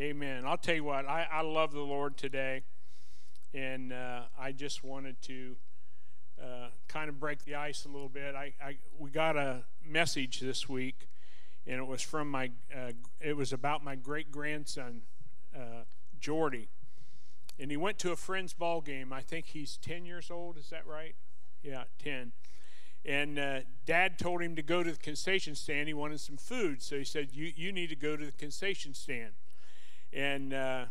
Amen. I'll tell you what, I, I love the Lord today, and uh, I just wanted to uh, kind of break the ice a little bit. I, I, we got a message this week, and it was from my uh, it was about my great grandson, uh, Jordy, and he went to a friend's ball game. I think he's ten years old. Is that right? Yeah, ten. And uh, Dad told him to go to the concession stand. He wanted some food, so he said, "You you need to go to the concession stand." And uh,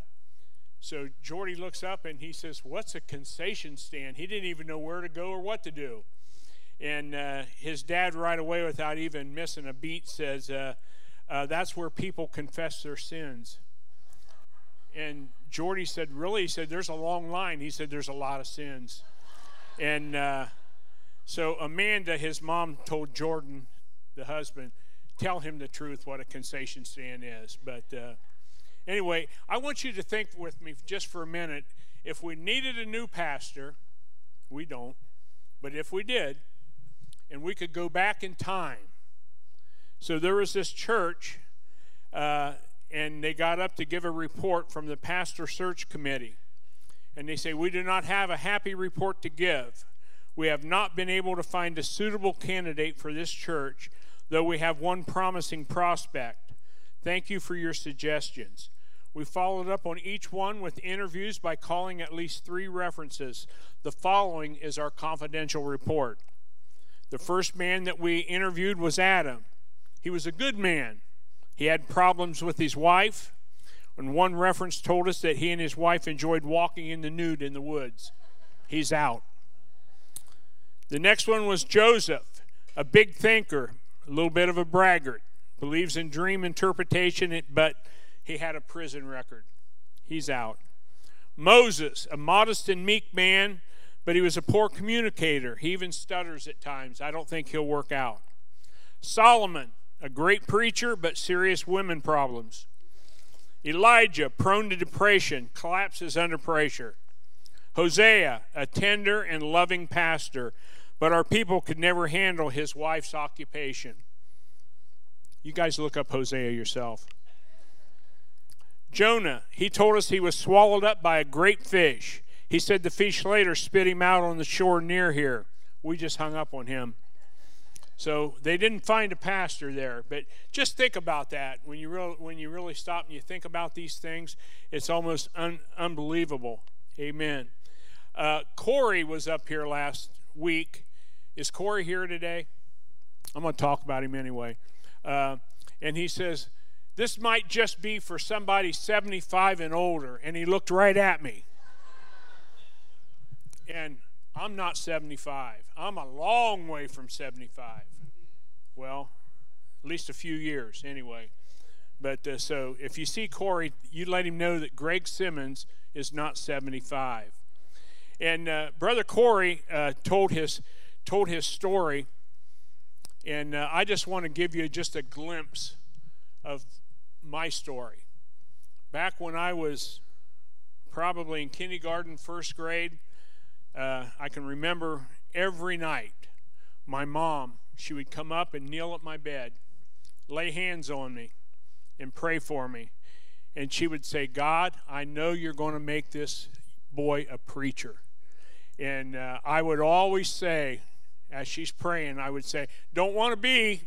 so Jordy looks up and he says, What's a concession stand? He didn't even know where to go or what to do. And uh, his dad, right away, without even missing a beat, says, uh, uh, That's where people confess their sins. And Jordy said, Really? He said, There's a long line. He said, There's a lot of sins. And uh, so Amanda, his mom, told Jordan, the husband, Tell him the truth what a concession stand is. But uh, Anyway, I want you to think with me just for a minute. If we needed a new pastor, we don't, but if we did, and we could go back in time. So there was this church, uh, and they got up to give a report from the pastor search committee. And they say, We do not have a happy report to give. We have not been able to find a suitable candidate for this church, though we have one promising prospect. Thank you for your suggestions. We followed up on each one with interviews by calling at least three references. The following is our confidential report. The first man that we interviewed was Adam. He was a good man. He had problems with his wife, and one reference told us that he and his wife enjoyed walking in the nude in the woods. He's out. The next one was Joseph, a big thinker, a little bit of a braggart, believes in dream interpretation, but he had a prison record. He's out. Moses, a modest and meek man, but he was a poor communicator. He even stutters at times. I don't think he'll work out. Solomon, a great preacher, but serious women problems. Elijah, prone to depression, collapses under pressure. Hosea, a tender and loving pastor, but our people could never handle his wife's occupation. You guys look up Hosea yourself. Jonah, he told us he was swallowed up by a great fish. He said the fish later spit him out on the shore near here. We just hung up on him. So they didn't find a pastor there. But just think about that. When you, really, when you really stop and you think about these things, it's almost un- unbelievable. Amen. Uh, Corey was up here last week. Is Corey here today? I'm going to talk about him anyway. Uh, and he says, this might just be for somebody 75 and older. And he looked right at me. And I'm not 75. I'm a long way from 75. Well, at least a few years anyway. But uh, so if you see Corey, you let him know that Greg Simmons is not 75. And uh, brother Corey uh, told his told his story, and uh, I just want to give you just a glimpse of my story. Back when I was probably in kindergarten, first grade, uh, I can remember every night my mom, she would come up and kneel at my bed, lay hands on me, and pray for me. And she would say, God, I know you're going to make this boy a preacher. And uh, I would always say, as she's praying, I would say, Don't want to be,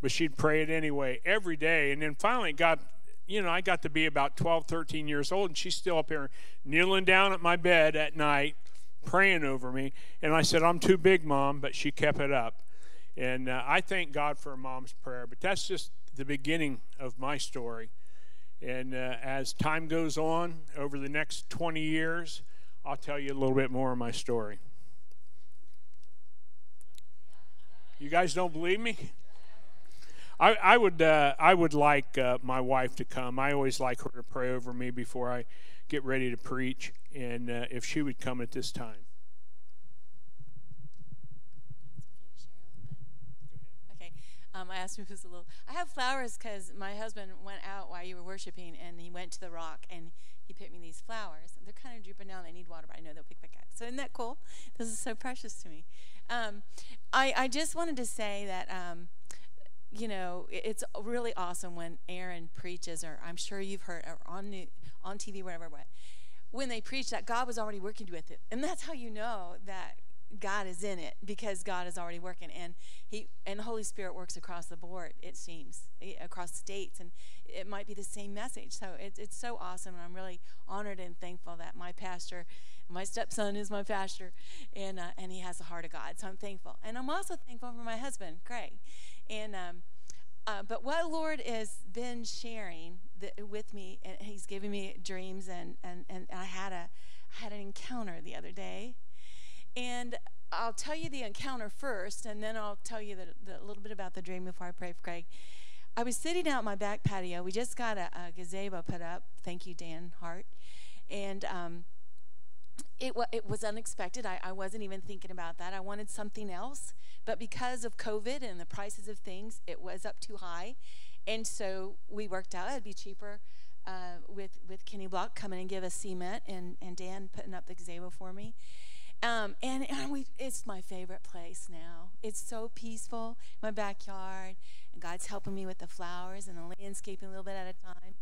but she'd pray it anyway every day. And then finally got, you know, I got to be about 12, 13 years old, and she's still up here kneeling down at my bed at night praying over me. And I said, I'm too big, Mom, but she kept it up. And uh, I thank God for a mom's prayer, but that's just the beginning of my story. And uh, as time goes on over the next 20 years, I'll tell you a little bit more of my story. You guys don't believe me? I, I would uh, I would like uh, my wife to come. I always like her to pray over me before I get ready to preach, and uh, if she would come at this time. Okay. Um, I asked if it was a little. I have flowers because my husband went out while you were worshiping, and he went to the rock and he picked me these flowers. They're kind of drooping down. They need water, but I know they'll pick back up. So isn't that cool? This is so precious to me. Um, I I just wanted to say that. Um, you know, it's really awesome when Aaron preaches, or I'm sure you've heard, or on new, on TV, whatever, what, when they preach that God was already working with it, and that's how you know that God is in it because God is already working, and He and the Holy Spirit works across the board. It seems across states, and it might be the same message. So it's it's so awesome, and I'm really honored and thankful that my pastor, my stepson is my pastor, and uh, and he has the heart of God. So I'm thankful, and I'm also thankful for my husband, Craig, and. Um, uh, but what Lord has been sharing the, with me, and He's giving me dreams, and, and, and I had a had an encounter the other day, and I'll tell you the encounter first, and then I'll tell you a little bit about the dream before I pray for Craig. I was sitting out my back patio. We just got a, a gazebo put up. Thank you, Dan Hart. And um, it, it was unexpected. I, I wasn't even thinking about that. I wanted something else. But because of COVID and the prices of things, it was up too high. And so we worked out it'd be cheaper uh, with, with Kenny Block coming and give us cement and, and Dan putting up the gazebo for me. Um, and and we, it's my favorite place now. It's so peaceful, my backyard, and God's helping me with the flowers and the landscaping a little bit at a time.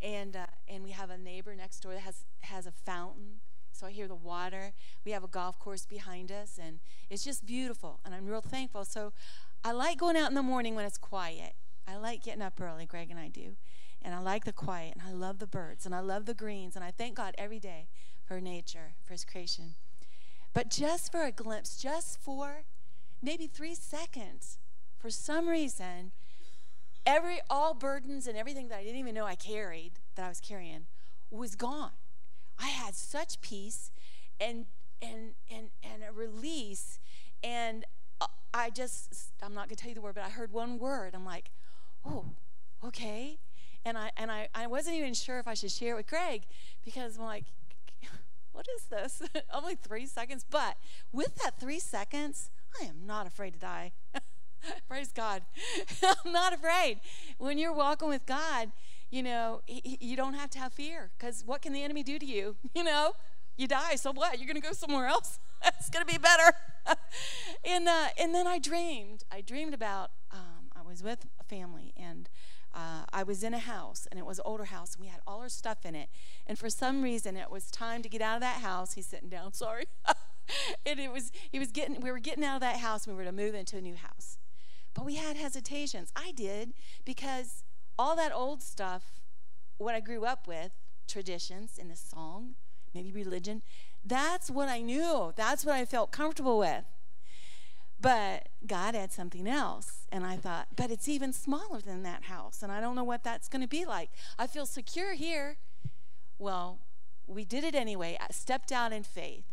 And uh, and we have a neighbor next door that has has a fountain, so I hear the water. We have a golf course behind us, and it's just beautiful. And I'm real thankful. So I like going out in the morning when it's quiet. I like getting up early, Greg and I do. And I like the quiet, and I love the birds, and I love the greens, and I thank God every day for nature, for His creation. But just for a glimpse, just for maybe three seconds, for some reason, every all burdens and everything that I didn't even know I carried, that I was carrying, was gone. I had such peace and and and and a release and uh, I just I'm not going to tell you the word but I heard one word. I'm like, "Oh, okay." And I and I I wasn't even sure if I should share it with Greg because I'm like, what is this? Only three seconds. But with that three seconds, I am not afraid to die. Praise God. I'm not afraid. When you're walking with God, you know, he, you don't have to have fear because what can the enemy do to you? You know, you die, so what? You're going to go somewhere else? it's going to be better. and, uh, and then I dreamed. I dreamed about, um, I was with a family and uh, I was in a house and it was an older house and we had all our stuff in it. And for some reason, it was time to get out of that house. He's sitting down, sorry. and it was, he was getting, we were getting out of that house and we were to move into a new house. But we had hesitations. I did because all that old stuff, what I grew up with, traditions in the song, maybe religion, that's what I knew. That's what I felt comfortable with. But God had something else. And I thought, but it's even smaller than that house. And I don't know what that's going to be like. I feel secure here. Well, we did it anyway. I stepped out in faith.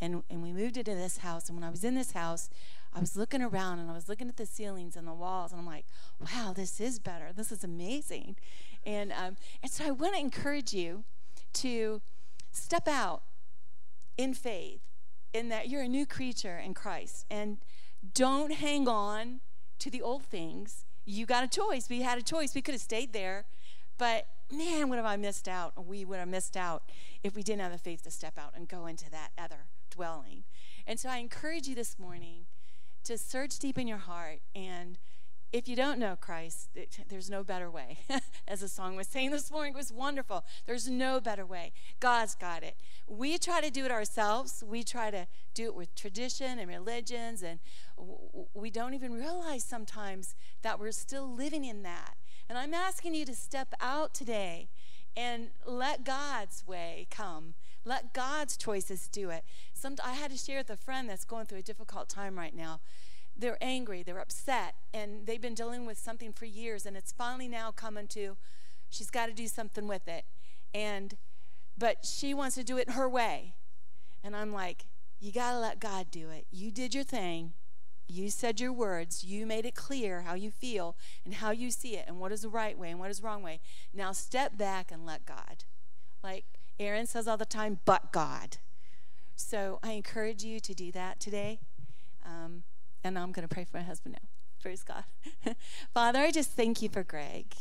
And, and we moved into this house. And when I was in this house, I was looking around and I was looking at the ceilings and the walls, and I'm like, wow, this is better. This is amazing. And, um, and so I want to encourage you to step out in faith in that you're a new creature in Christ. And don't hang on to the old things. You got a choice. We had a choice. We could have stayed there, but man, what have I missed out? We would have missed out if we didn't have the faith to step out and go into that other dwelling. And so I encourage you this morning to search deep in your heart. And if you don't know Christ, it, there's no better way. As the song was saying this morning, it was wonderful. There's no better way. God's got it. We try to do it ourselves. We try to do it with tradition and religions, and we don't even realize sometimes that we're still living in that. And I'm asking you to step out today and let God's way come let God's choices do it. Some, I had to share with a friend that's going through a difficult time right now. They're angry, they're upset, and they've been dealing with something for years, and it's finally now coming to she's got to do something with it. And but she wants to do it her way. And I'm like, you got to let God do it. You did your thing. You said your words. You made it clear how you feel and how you see it and what is the right way and what is the wrong way. Now step back and let God. Like Aaron says all the time, but God. So I encourage you to do that today. Um, and I'm going to pray for my husband now. Praise God. Father, I just thank you for Greg.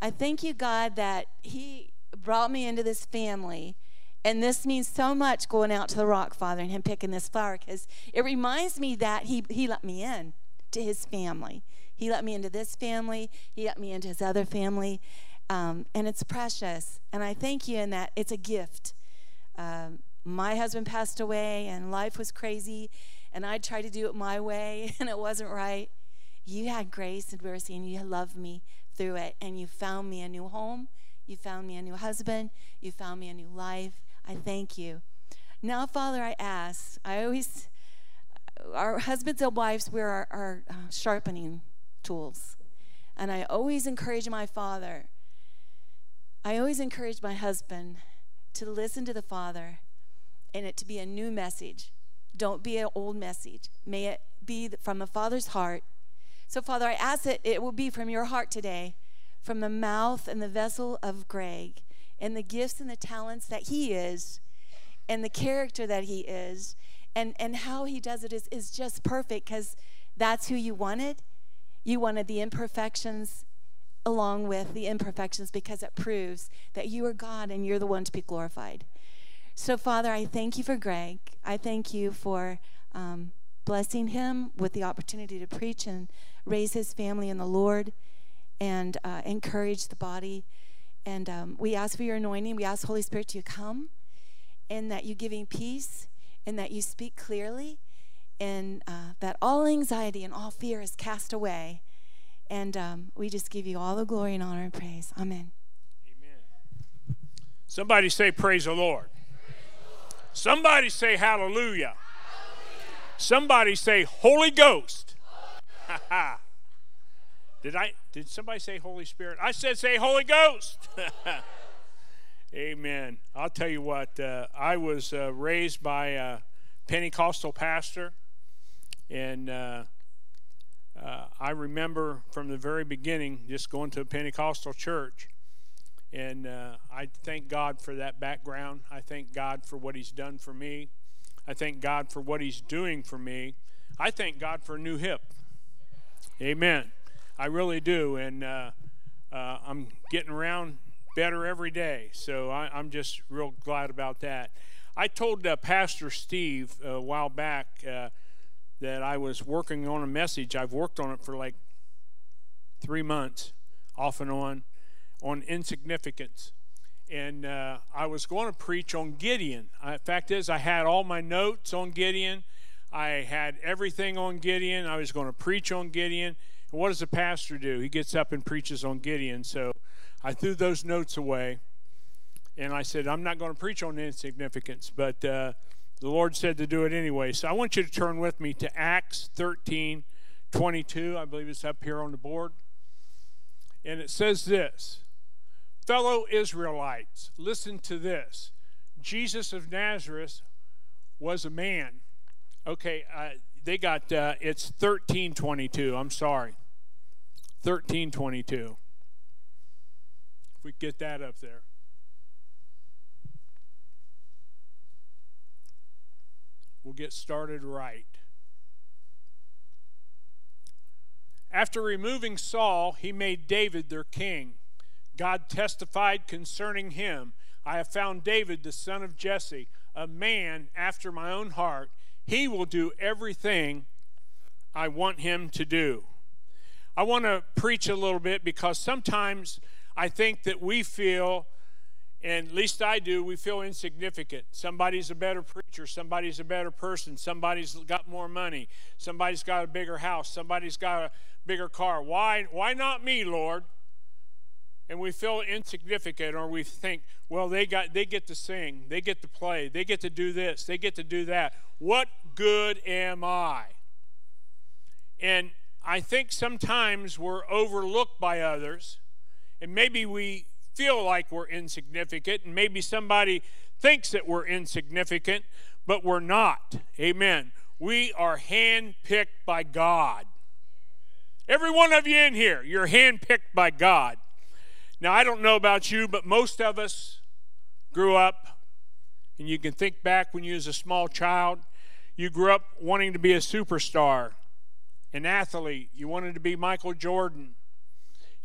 I thank you, God, that he brought me into this family. And this means so much going out to the rock, Father, and him picking this flower because it reminds me that he, he let me in to his family. He let me into this family, he let me into his other family. Um, and it's precious. And I thank you in that it's a gift. Um, my husband passed away, and life was crazy, and I tried to do it my way, and it wasn't right. You had grace and mercy, and you loved me through it, and you found me a new home. You found me a new husband. You found me a new life. I thank you. Now, Father, I ask, I always, our husbands and wives, we're our, our uh, sharpening tools. And I always encourage my father, I always encourage my husband to listen to the Father and it to be a new message. Don't be an old message. May it be from the Father's heart. So, Father, I ask that it will be from your heart today, from the mouth and the vessel of Greg, and the gifts and the talents that he is, and the character that he is, and, and how he does it is, is just perfect because that's who you wanted. You wanted the imperfections along with the imperfections because it proves that you are God and you're the one to be glorified. So, Father, I thank you for Greg. I thank you for um, blessing him with the opportunity to preach and raise his family in the Lord and uh, encourage the body. And um, we ask for your anointing. We ask, Holy Spirit, to come and that you give him peace and that you speak clearly and uh, that all anxiety and all fear is cast away. And um, we just give you all the glory and honor and praise. Amen. Amen. Somebody say, Praise the Lord. Somebody say hallelujah. hallelujah. Somebody say Holy Ghost. did I did somebody say Holy Spirit? I said say Holy Ghost. Amen. I'll tell you what, uh, I was uh, raised by a Pentecostal pastor, and uh, uh I remember from the very beginning just going to a Pentecostal church and uh, I thank God for that background. I thank God for what He's done for me. I thank God for what He's doing for me. I thank God for a new hip. Amen. I really do. And uh, uh, I'm getting around better every day. So I, am just real glad about that. I told uh, Pastor Steve a while back uh, that I was working on a message. I've worked on it for like three months, off and on on insignificance. And uh, I was going to preach on Gideon. Uh, fact is, I had all my notes on Gideon. I had everything on Gideon. I was going to preach on Gideon. And what does a pastor do? He gets up and preaches on Gideon. So I threw those notes away. And I said, I'm not going to preach on insignificance, but uh, the Lord said to do it anyway. So I want you to turn with me to Acts 13 22. I believe it's up here on the board. And it says this Fellow Israelites, listen to this. Jesus of Nazareth was a man. Okay, uh, they got uh, it's 1322. I'm sorry. 1322. If we get that up there. We'll get started right. After removing Saul, he made David their king. God testified concerning him I have found David, the son of Jesse, a man after my own heart. He will do everything I want him to do. I want to preach a little bit because sometimes I think that we feel, and least I do, we feel insignificant. Somebody's a better preacher, somebody's a better person, somebody's got more money, somebody's got a bigger house, somebody's got a bigger car. Why, why not me, Lord? and we feel insignificant or we think well they got they get to sing they get to play they get to do this they get to do that what good am i and i think sometimes we're overlooked by others and maybe we feel like we're insignificant and maybe somebody thinks that we're insignificant but we're not amen we are handpicked by god every one of you in here you're handpicked by god now, I don't know about you, but most of us grew up, and you can think back when you was a small child, you grew up wanting to be a superstar, an athlete. You wanted to be Michael Jordan.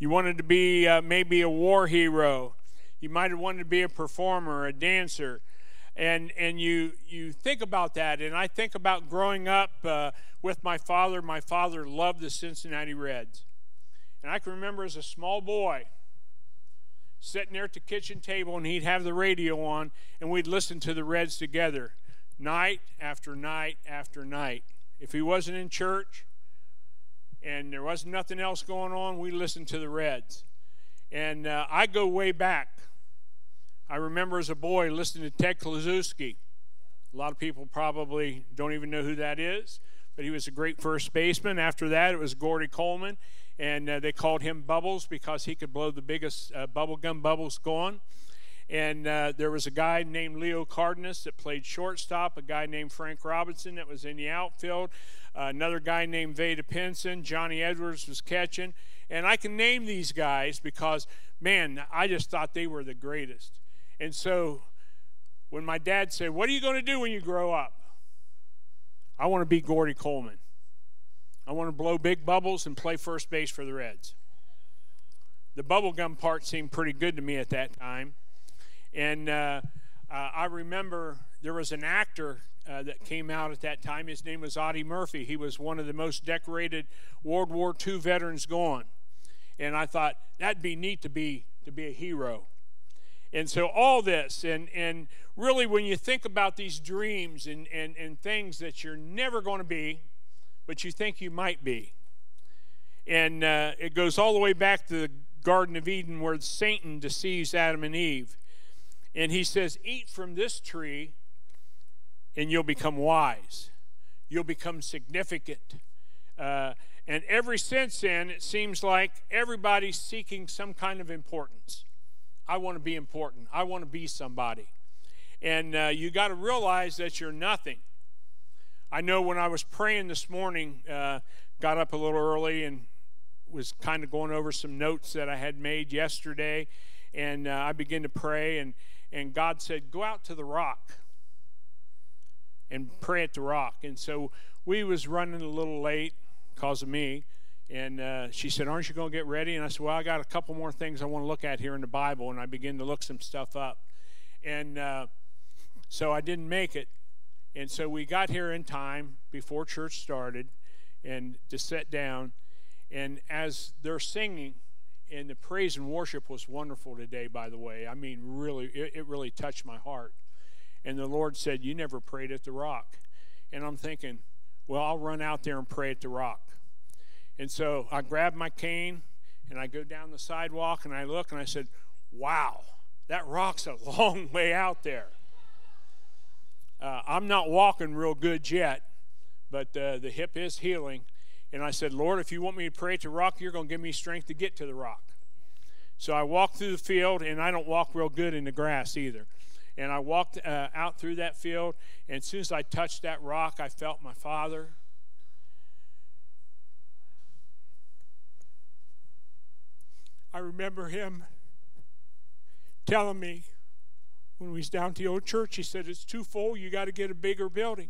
You wanted to be uh, maybe a war hero. You might have wanted to be a performer, a dancer. and and you you think about that, and I think about growing up uh, with my father. My father loved the Cincinnati Reds, and I can remember as a small boy sitting there at the kitchen table, and he'd have the radio on, and we'd listen to the Reds together, night after night after night. If he wasn't in church, and there wasn't nothing else going on, we listened to the Reds. And uh, I go way back. I remember as a boy listening to Ted Kluszewski. A lot of people probably don't even know who that is, but he was a great first baseman. After that, it was Gordy Coleman, and uh, they called him Bubbles because he could blow the biggest uh, bubble gum bubbles going. And uh, there was a guy named Leo Cardenas that played shortstop, a guy named Frank Robinson that was in the outfield, uh, another guy named Vada Pinson, Johnny Edwards was catching. And I can name these guys because, man, I just thought they were the greatest. And so when my dad said, What are you going to do when you grow up? I want to be Gordy Coleman. I want to blow big bubbles and play first base for the Reds. The bubblegum part seemed pretty good to me at that time. And uh, uh, I remember there was an actor uh, that came out at that time. His name was Audie Murphy. He was one of the most decorated World War II veterans gone. And I thought that'd be neat to be to be a hero. And so all this, and, and really when you think about these dreams and, and, and things that you're never going to be, but you think you might be. And uh, it goes all the way back to the Garden of Eden where Satan deceives Adam and Eve. And he says, Eat from this tree and you'll become wise. You'll become significant. Uh, and ever since then, it seems like everybody's seeking some kind of importance. I want to be important. I want to be somebody. And uh, you got to realize that you're nothing. I know when I was praying this morning, uh, got up a little early and was kind of going over some notes that I had made yesterday. And uh, I began to pray, and, and God said, Go out to the rock and pray at the rock. And so we was running a little late because of me. And uh, she said, Aren't you going to get ready? And I said, Well, I got a couple more things I want to look at here in the Bible. And I began to look some stuff up. And uh, so I didn't make it. And so we got here in time before church started and to sit down. And as they're singing, and the praise and worship was wonderful today, by the way. I mean, really, it, it really touched my heart. And the Lord said, You never prayed at the rock. And I'm thinking, Well, I'll run out there and pray at the rock. And so I grab my cane and I go down the sidewalk and I look and I said, Wow, that rock's a long way out there. Uh, I'm not walking real good yet, but uh, the hip is healing. And I said, Lord, if you want me to pray to rock, you're going to give me strength to get to the rock. So I walked through the field, and I don't walk real good in the grass either. And I walked uh, out through that field, and as soon as I touched that rock, I felt my father I remember him telling me when we was down to the old church, he said, It's too full, you got to get a bigger building.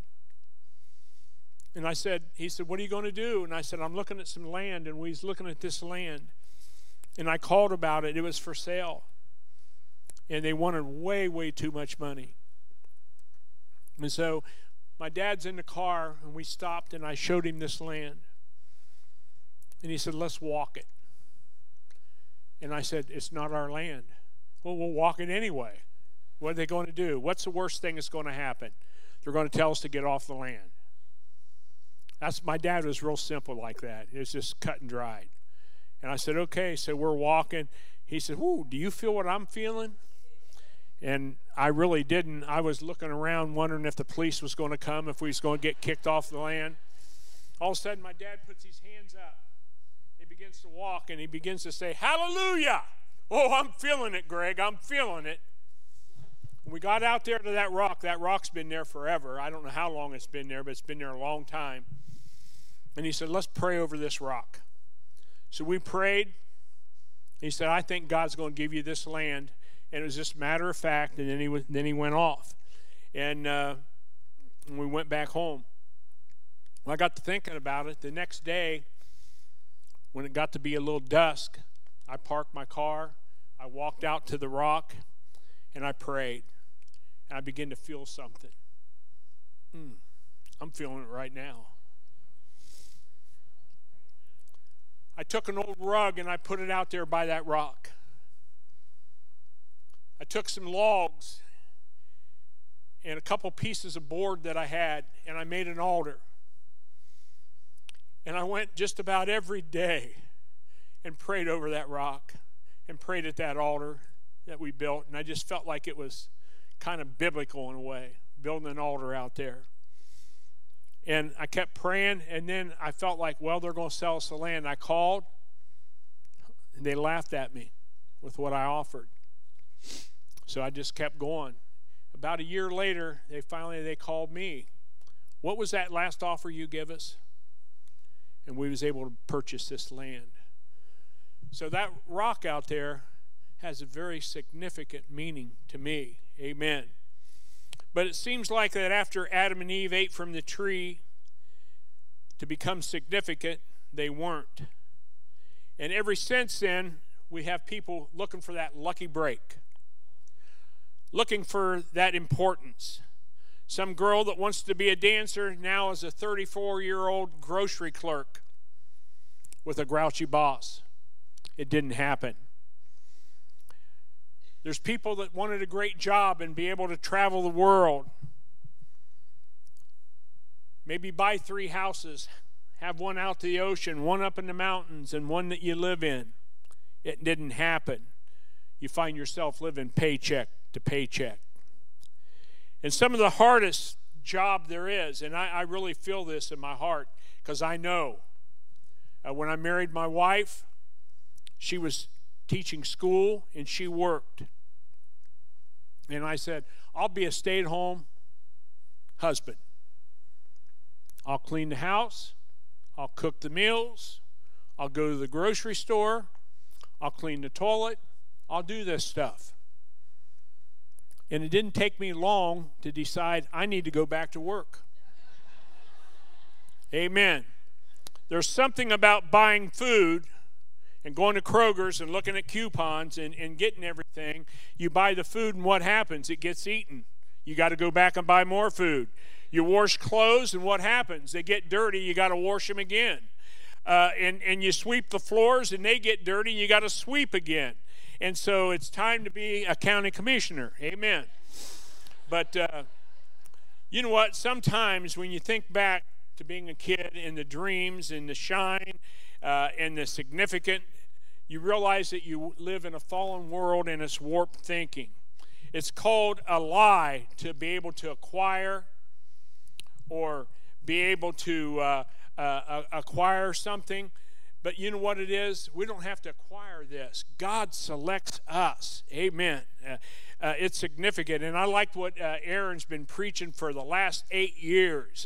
And I said, He said, What are you going to do? And I said, I'm looking at some land, and we looking at this land. And I called about it, it was for sale. And they wanted way, way too much money. And so my dad's in the car, and we stopped, and I showed him this land. And he said, Let's walk it. And I said, It's not our land. Well, we'll walk it anyway. What are they going to do? What's the worst thing that's going to happen? They're going to tell us to get off the land. That's my dad was real simple like that. It was just cut and dried. And I said, okay. So we're walking. He said, Ooh, do you feel what I'm feeling? And I really didn't. I was looking around wondering if the police was going to come, if we was going to get kicked off the land. All of a sudden, my dad puts his hands up He begins to walk and he begins to say, Hallelujah! Oh, I'm feeling it, Greg. I'm feeling it. We got out there to that rock, that rock's been there forever. I don't know how long it's been there, but it's been there a long time. And he said, Let's pray over this rock. So we prayed. He said, I think God's going to give you this land. And it was just matter of fact. And then he, was, then he went off. And, uh, we went back home. Well, I got to thinking about it. The next day, when it got to be a little dusk, I parked my car, I walked out to the rock, and I prayed. and I begin to feel something. Mm, I'm feeling it right now. I took an old rug and I put it out there by that rock. I took some logs and a couple pieces of board that I had, and I made an altar. And I went just about every day and prayed over that rock and prayed at that altar that we built. And I just felt like it was kind of biblical in a way, building an altar out there. And I kept praying, and then I felt like, well, they're going to sell us the land. I called, and they laughed at me with what I offered. So I just kept going. About a year later, they finally they called me. What was that last offer you give us? And we was able to purchase this land. So that rock out there has a very significant meaning to me. Amen. But it seems like that after Adam and Eve ate from the tree to become significant, they weren't. And ever since then, we have people looking for that lucky break, looking for that importance. Some girl that wants to be a dancer now is a 34 year old grocery clerk with a grouchy boss. It didn't happen. There's people that wanted a great job and be able to travel the world. Maybe buy three houses, have one out to the ocean, one up in the mountains, and one that you live in. It didn't happen. You find yourself living paycheck to paycheck. And some of the hardest job there is, and I, I really feel this in my heart because I know uh, when I married my wife, she was teaching school and she worked. And I said, I'll be a stay at home husband. I'll clean the house, I'll cook the meals, I'll go to the grocery store, I'll clean the toilet, I'll do this stuff. And it didn't take me long to decide I need to go back to work. Amen. There's something about buying food and going to Kroger's and looking at coupons and, and getting everything, you buy the food and what happens? It gets eaten. You got to go back and buy more food. You wash clothes and what happens? They get dirty, you got to wash them again. Uh, and, and you sweep the floors and they get dirty, and you got to sweep again. And so it's time to be a county commissioner. Amen. But uh, you know what? Sometimes when you think back to being a kid and the dreams and the shine uh, and the significant, you realize that you live in a fallen world and it's warped thinking. It's called a lie to be able to acquire or be able to uh, uh, acquire something. But you know what it is? We don't have to acquire this. God selects us. Amen. Uh, uh, it's significant. And I like what uh, Aaron's been preaching for the last eight years.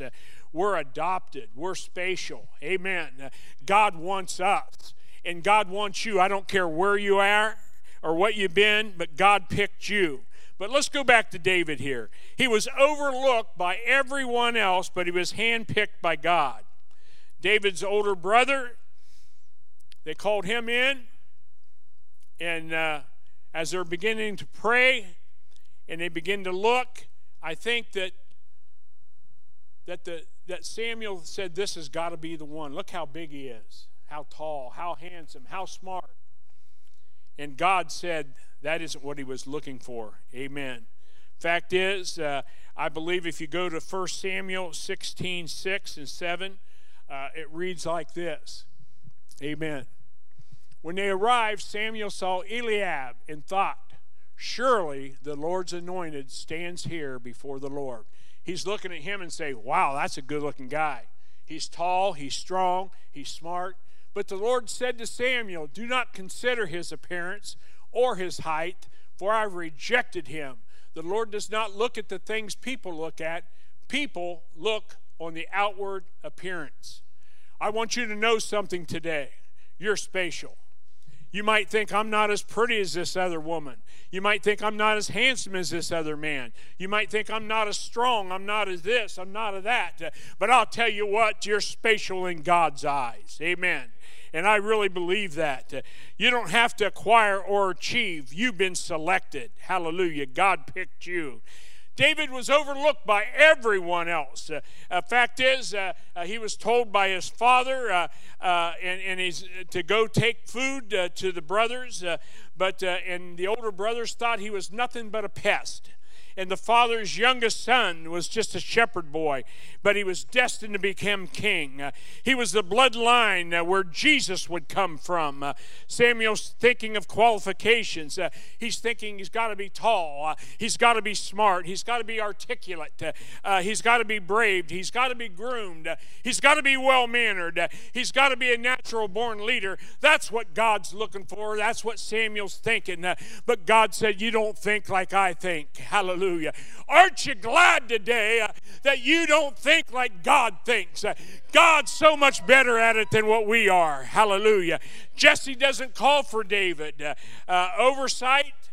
We're adopted, we're spatial. Amen. God wants us, and God wants you. I don't care where you are or what you've been, but God picked you. But let's go back to David here. He was overlooked by everyone else, but he was handpicked by God. David's older brother, they called him in, and uh, as they're beginning to pray and they begin to look, I think that that the that Samuel said, This has got to be the one. Look how big he is, how tall, how handsome, how smart. And God said, That isn't what he was looking for. Amen. Fact is, uh, I believe if you go to 1 Samuel 16 6 and 7, uh, it reads like this Amen. When they arrived, Samuel saw Eliab and thought, Surely the Lord's anointed stands here before the Lord he's looking at him and say, "Wow, that's a good-looking guy. He's tall, he's strong, he's smart." But the Lord said to Samuel, "Do not consider his appearance or his height, for I've rejected him." The Lord does not look at the things people look at. People look on the outward appearance. I want you to know something today. You're spatial. You might think I'm not as pretty as this other woman. You might think I'm not as handsome as this other man. You might think I'm not as strong. I'm not as this. I'm not as that. But I'll tell you what, you're spatial in God's eyes. Amen. And I really believe that. You don't have to acquire or achieve, you've been selected. Hallelujah. God picked you. David was overlooked by everyone else. Uh, uh, fact is, uh, uh he was told by his father uh, uh, and, and he's, to go take food to the brothers, but and the older brothers thought he was nothing but a pest and the father's youngest son was just a shepherd boy, but he was destined to become king. Uh, he was the bloodline uh, where Jesus would come from. Uh, Samuel's thinking of qualifications. Uh, he's thinking he's got to be tall, uh, he's got to be smart, he's got to be articulate, uh, he's got to be brave, he's got to be groomed, he's got to be well mannered, he's got to be a natural born leader. That's what God's looking for. That's what Samuel's thinking. but God said, You don't think like I think. Hallelujah. Hallelujah. Aren't you glad today uh, that you don't think like God thinks? Uh, God's so much better at it than what we are. Hallelujah. Jesse doesn't call for David. Uh, uh oversight,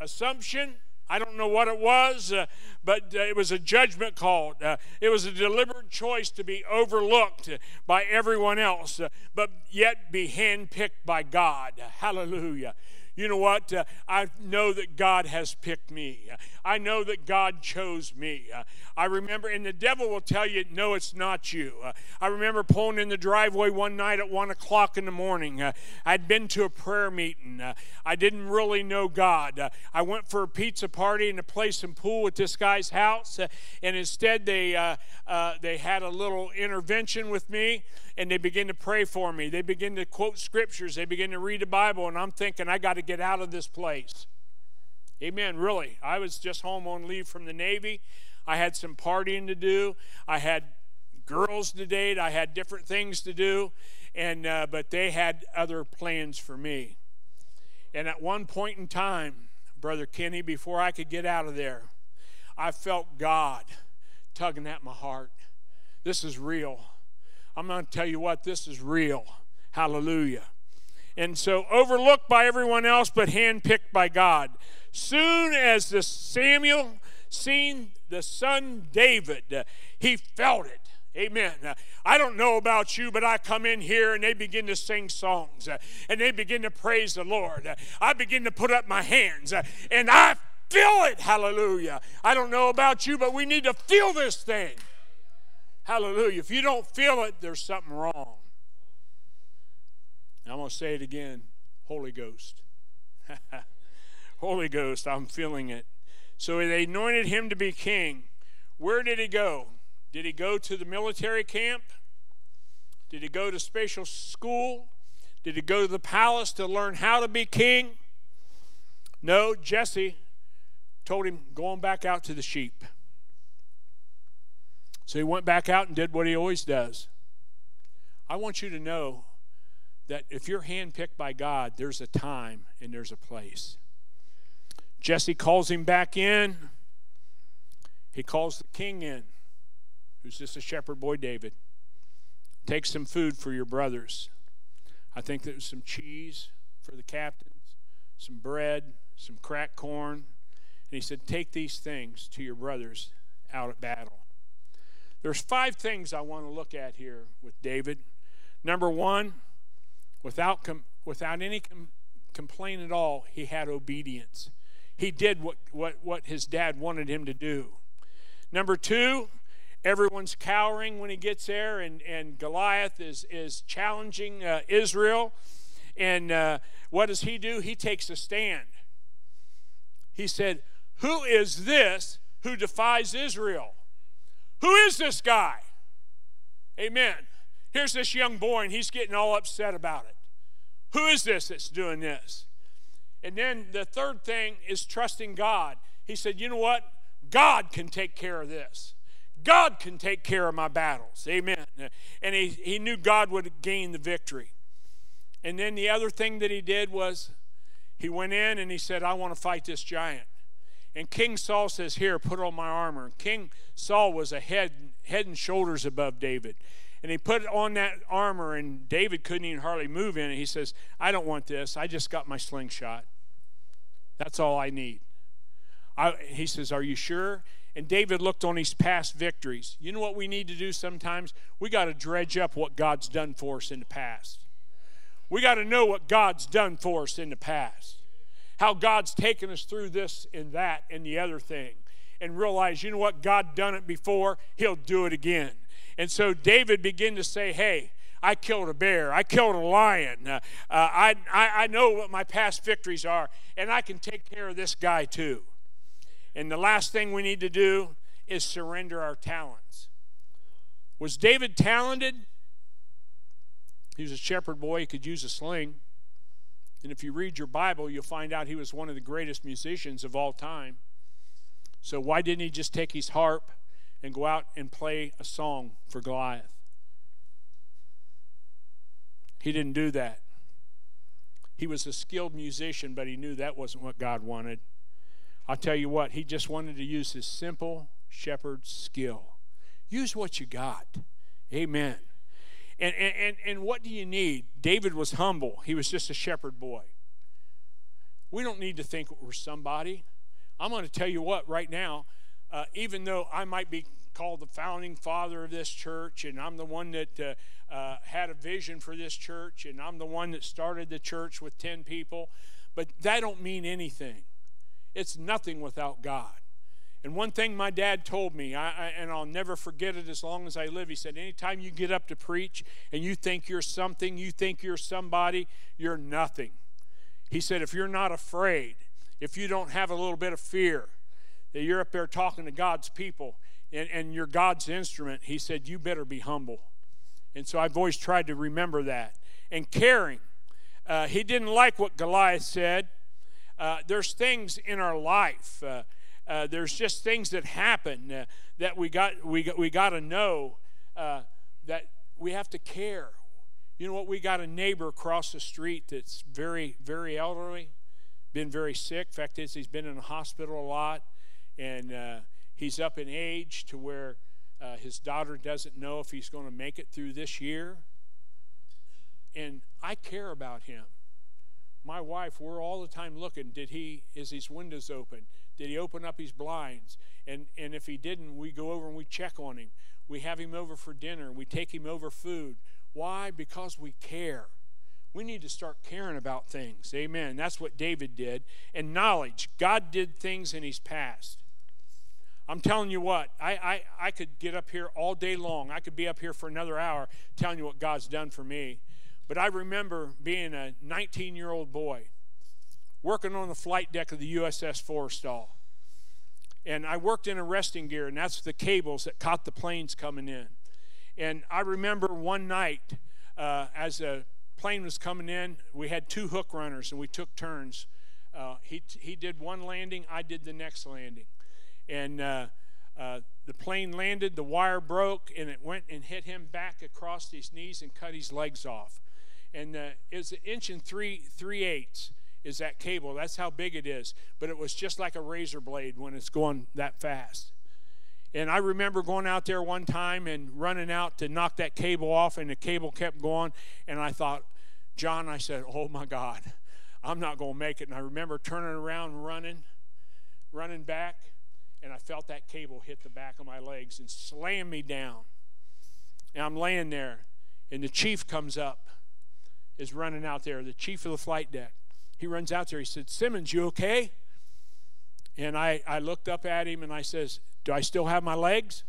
assumption, I don't know what it was, uh, but uh, it was a judgment call. Uh, it was a deliberate choice to be overlooked by everyone else, uh, but yet be handpicked by God. Hallelujah you know what? Uh, I know that God has picked me. I know that God chose me. Uh, I remember, and the devil will tell you, no, it's not you. Uh, I remember pulling in the driveway one night at one o'clock in the morning. Uh, I'd been to a prayer meeting. Uh, I didn't really know God. Uh, I went for a pizza party and to play some pool at this guy's house, and instead they they had a little intervention with me and they begin to pray for me. They begin to quote scriptures. They begin to read the Bible, and I'm thinking, I got to get out of this place. Amen. Really. I was just home on leave from the Navy. I had some partying to do. I had girls to date. I had different things to do. And, uh, but they had other plans for me. And at one point in time, Brother Kenny, before I could get out of there, I felt God tugging at my heart. This is real. I'm going to tell you what, this is real. Hallelujah. And so, overlooked by everyone else, but handpicked by God. Soon as the Samuel seen the son David, he felt it. Amen. I don't know about you, but I come in here and they begin to sing songs and they begin to praise the Lord. I begin to put up my hands and I feel it. Hallelujah. I don't know about you, but we need to feel this thing. Hallelujah. If you don't feel it, there's something wrong. I'm going to say it again Holy Ghost. Holy Ghost, I'm feeling it. So they anointed him to be king. Where did he go? Did he go to the military camp? Did he go to special school? Did he go to the palace to learn how to be king? No, Jesse told him, going back out to the sheep. So he went back out and did what he always does. I want you to know that if you're handpicked by God, there's a time and there's a place. Jesse calls him back in. He calls the king in, who's just a shepherd boy, David. Take some food for your brothers. I think there's some cheese for the captains, some bread, some cracked corn. And he said, Take these things to your brothers out at battle. There's five things I want to look at here with David. Number one, without, com- without any com- complaint at all, he had obedience. He did what, what, what his dad wanted him to do. Number two, everyone's cowering when he gets there, and, and Goliath is, is challenging uh, Israel. And uh, what does he do? He takes a stand. He said, Who is this who defies Israel? Who is this guy? Amen. Here's this young boy, and he's getting all upset about it. Who is this that's doing this? And then the third thing is trusting God. He said, You know what? God can take care of this. God can take care of my battles. Amen. And he, he knew God would gain the victory. And then the other thing that he did was he went in and he said, I want to fight this giant. And King Saul says, Here, put on my armor. King Saul was a head, head and shoulders above David. And he put on that armor, and David couldn't even hardly move in it. He says, I don't want this. I just got my slingshot. That's all I need. I, he says, Are you sure? And David looked on his past victories. You know what we need to do sometimes? We got to dredge up what God's done for us in the past. We got to know what God's done for us in the past how God's taken us through this and that and the other thing. and realize, you know what, God done it before, he'll do it again. And so David began to say, hey, I killed a bear. I killed a lion. Uh, uh, I, I, I know what my past victories are, and I can take care of this guy too. And the last thing we need to do is surrender our talents. Was David talented? He was a shepherd boy, he could use a sling. And if you read your Bible, you'll find out he was one of the greatest musicians of all time. So why didn't he just take his harp and go out and play a song for Goliath? He didn't do that. He was a skilled musician, but he knew that wasn't what God wanted. I'll tell you what, he just wanted to use his simple shepherd skill. Use what you got. Amen. And, and, and what do you need? David was humble, he was just a shepherd boy. We don't need to think we're somebody. I'm going to tell you what, right now, uh, even though I might be called the founding father of this church, and I'm the one that uh, uh, had a vision for this church, and I'm the one that started the church with 10 people, but that don't mean anything. It's nothing without God. And one thing my dad told me, I, I, and I'll never forget it as long as I live, he said, Anytime you get up to preach and you think you're something, you think you're somebody, you're nothing. He said, If you're not afraid, if you don't have a little bit of fear, that you're up there talking to God's people and, and you're God's instrument, he said, You better be humble. And so I've always tried to remember that. And caring. Uh, he didn't like what Goliath said. Uh, there's things in our life. Uh, uh, there's just things that happen uh, that we got we got, we got to know uh, that we have to care. You know what? We got a neighbor across the street that's very very elderly, been very sick. Fact is, he's been in the hospital a lot, and uh, he's up in age to where his daughter doesn't know if he's going to make it through this year. And I care about him my wife, we're all the time looking. Did he, is his windows open? Did he open up his blinds? And, and if he didn't, we go over and we check on him. We have him over for dinner. We take him over food. Why? Because we care. We need to start caring about things. Amen. That's what David did. And knowledge. God did things in his past. I'm telling you what, I, I, I could get up here all day long. I could be up here for another hour telling you what God's done for me. But I remember being a 19 year old boy working on the flight deck of the USS Forrestal. And I worked in arresting gear, and that's the cables that caught the planes coming in. And I remember one night uh, as a plane was coming in, we had two hook runners, and we took turns. Uh, he, he did one landing, I did the next landing. And uh, uh, the plane landed, the wire broke, and it went and hit him back across his knees and cut his legs off and uh, was an inch and three three eighths is that cable. That's how big it is. But it was just like a razor blade when it's going that fast. And I remember going out there one time and running out to knock that cable off, and the cable kept going. And I thought, John, I said, Oh my God, I'm not going to make it. And I remember turning around, running, running back, and I felt that cable hit the back of my legs and slam me down. And I'm laying there, and the chief comes up is running out there, the chief of the flight deck. He runs out there. He said, Simmons, you okay? And I, I looked up at him and I says, Do I still have my legs?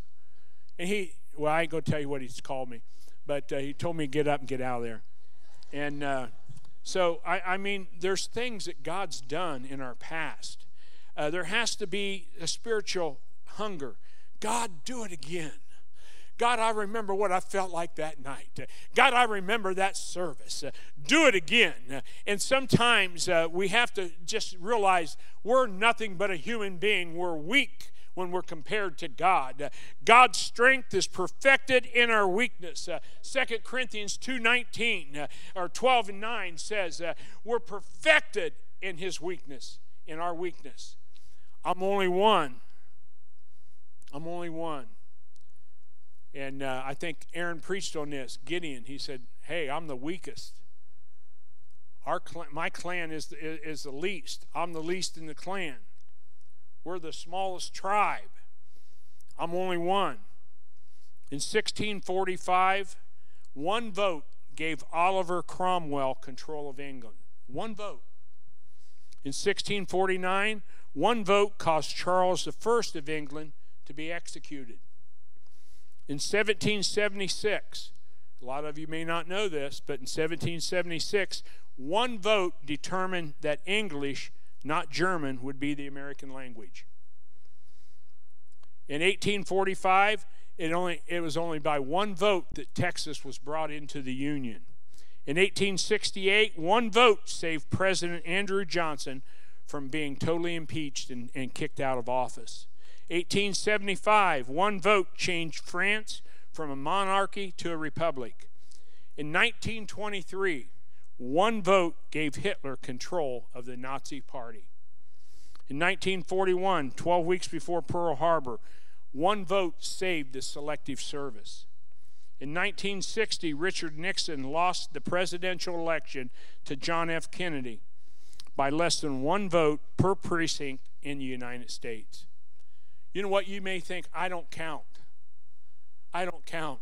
And he, well, I ain't going to tell you what he's called me, but uh, he told me to get up and get out of there. And uh, so, I, I mean, there's things that God's done in our past. Uh, there has to be a spiritual hunger. God, do it again. God, I remember what I felt like that night. God, I remember that service. do it again. and sometimes uh, we have to just realize we're nothing but a human being. We're weak when we're compared to God. God's strength is perfected in our weakness. Uh, 2 Corinthians 2:19 uh, or 12 and 9 says uh, we're perfected in his weakness, in our weakness. I'm only one. I'm only one. And uh, I think Aaron preached on this. Gideon, he said, "Hey, I'm the weakest. Our my clan is the, is the least. I'm the least in the clan. We're the smallest tribe. I'm only one." In 1645, one vote gave Oliver Cromwell control of England. One vote. In 1649, one vote caused Charles I of England to be executed. In 1776, a lot of you may not know this, but in 1776, one vote determined that English, not German, would be the American language. In 1845, it, only, it was only by one vote that Texas was brought into the Union. In 1868, one vote saved President Andrew Johnson from being totally impeached and, and kicked out of office. 1875, one vote changed France from a monarchy to a republic. In 1923, one vote gave Hitler control of the Nazi Party. In 1941, 12 weeks before Pearl Harbor, one vote saved the Selective Service. In 1960, Richard Nixon lost the presidential election to John F. Kennedy by less than one vote per precinct in the United States. You know what? You may think, I don't count. I don't count.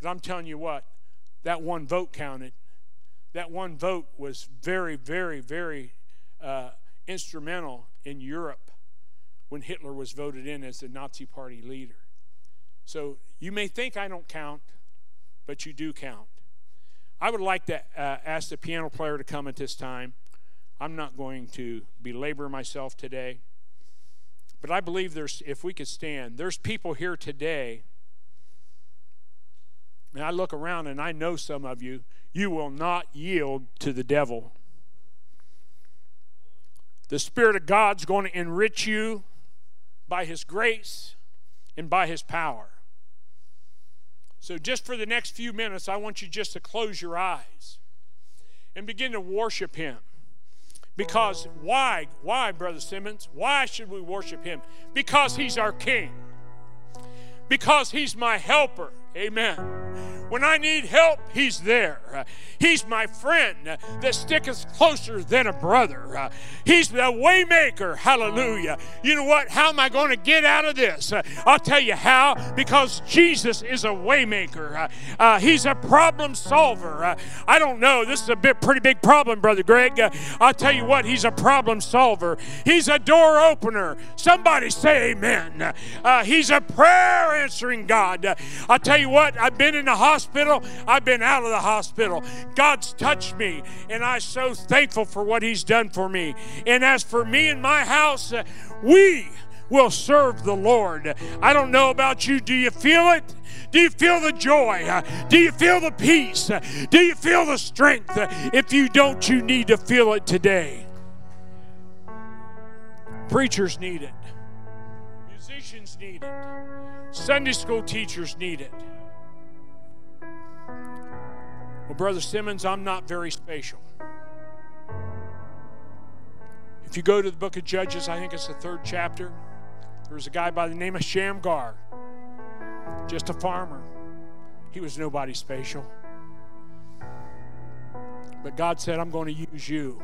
But I'm telling you what, that one vote counted. That one vote was very, very, very uh, instrumental in Europe when Hitler was voted in as the Nazi Party leader. So you may think I don't count, but you do count. I would like to uh, ask the piano player to come at this time. I'm not going to belabor myself today. But I believe there's, if we could stand, there's people here today, and I look around and I know some of you, you will not yield to the devil. The Spirit of God's going to enrich you by His grace and by His power. So, just for the next few minutes, I want you just to close your eyes and begin to worship Him. Because why? Why, Brother Simmons? Why should we worship him? Because he's our king. Because he's my helper. Amen. When I need help, He's there. He's my friend that sticketh closer than a brother. He's the waymaker. Hallelujah. You know what? How am I going to get out of this? I'll tell you how. Because Jesus is a waymaker. Uh, he's a problem solver. Uh, I don't know. This is a bit pretty big problem, Brother Greg. Uh, I'll tell you what. He's a problem solver. He's a door opener. Somebody say Amen. Uh, he's a prayer answering God. I'll tell you what. I've been in the hospital hospital, I've been out of the hospital. God's touched me, and I'm so thankful for what He's done for me. And as for me and my house, uh, we will serve the Lord. I don't know about you. Do you feel it? Do you feel the joy? Uh, do you feel the peace? Uh, do you feel the strength? If you don't, you need to feel it today. Preachers need it. Musicians need it. Sunday school teachers need it. Well, Brother Simmons, I'm not very spatial. If you go to the book of Judges, I think it's the third chapter, there was a guy by the name of Shamgar, just a farmer. He was nobody spatial. But God said, I'm going to use you.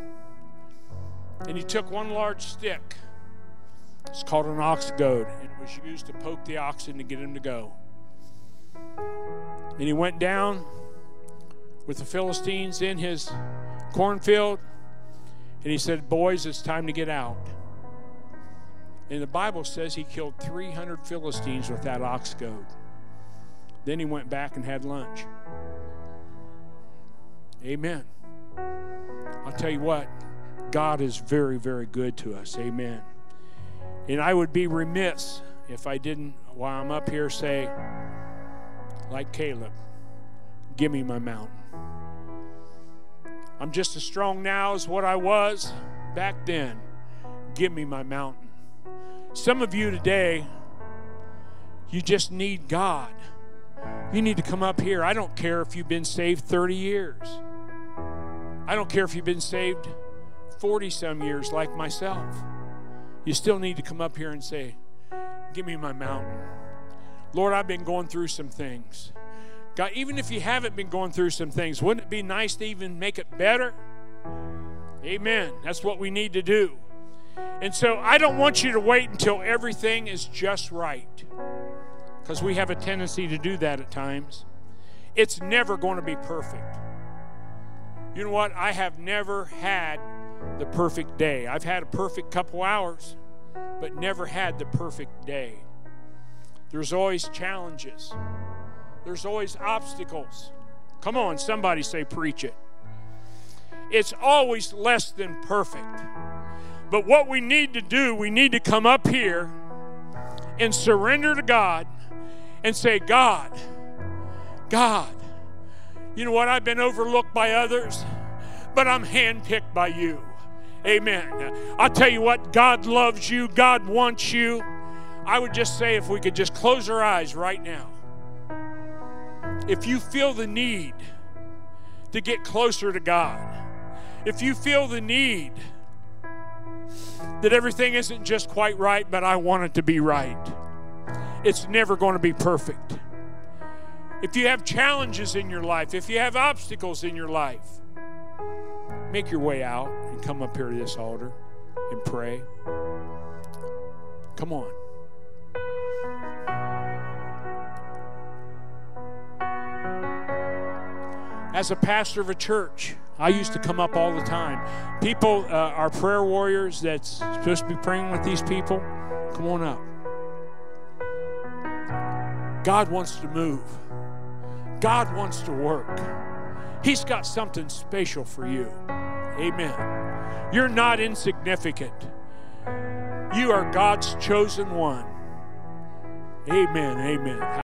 And he took one large stick. It's called an ox goad. And it was used to poke the oxen to get him to go. And he went down with the Philistines in his cornfield. And he said, Boys, it's time to get out. And the Bible says he killed 300 Philistines with that ox goad. Then he went back and had lunch. Amen. I'll tell you what, God is very, very good to us. Amen. And I would be remiss if I didn't, while I'm up here, say, like Caleb, give me my mountain. I'm just as strong now as what I was back then. Give me my mountain. Some of you today, you just need God. You need to come up here. I don't care if you've been saved 30 years. I don't care if you've been saved 40 some years like myself. You still need to come up here and say, Give me my mountain. Lord, I've been going through some things. God, even if you haven't been going through some things, wouldn't it be nice to even make it better? Amen. That's what we need to do. And so I don't want you to wait until everything is just right because we have a tendency to do that at times. It's never going to be perfect. You know what? I have never had the perfect day. I've had a perfect couple hours, but never had the perfect day. There's always challenges, there's always obstacles. Come on, somebody say, preach it. It's always less than perfect. But what we need to do, we need to come up here and surrender to God and say, God, God, you know what? I've been overlooked by others, but I'm handpicked by you. Amen. I'll tell you what, God loves you, God wants you. I would just say if we could just close our eyes right now. If you feel the need to get closer to God, if you feel the need that everything isn't just quite right, but I want it to be right, it's never going to be perfect. If you have challenges in your life, if you have obstacles in your life, make your way out and come up here to this altar and pray. Come on. As a pastor of a church, I used to come up all the time. People, uh, our prayer warriors that's supposed to be praying with these people, come on up. God wants to move. God wants to work. He's got something special for you. Amen. You're not insignificant. You are God's chosen one. Amen. Amen.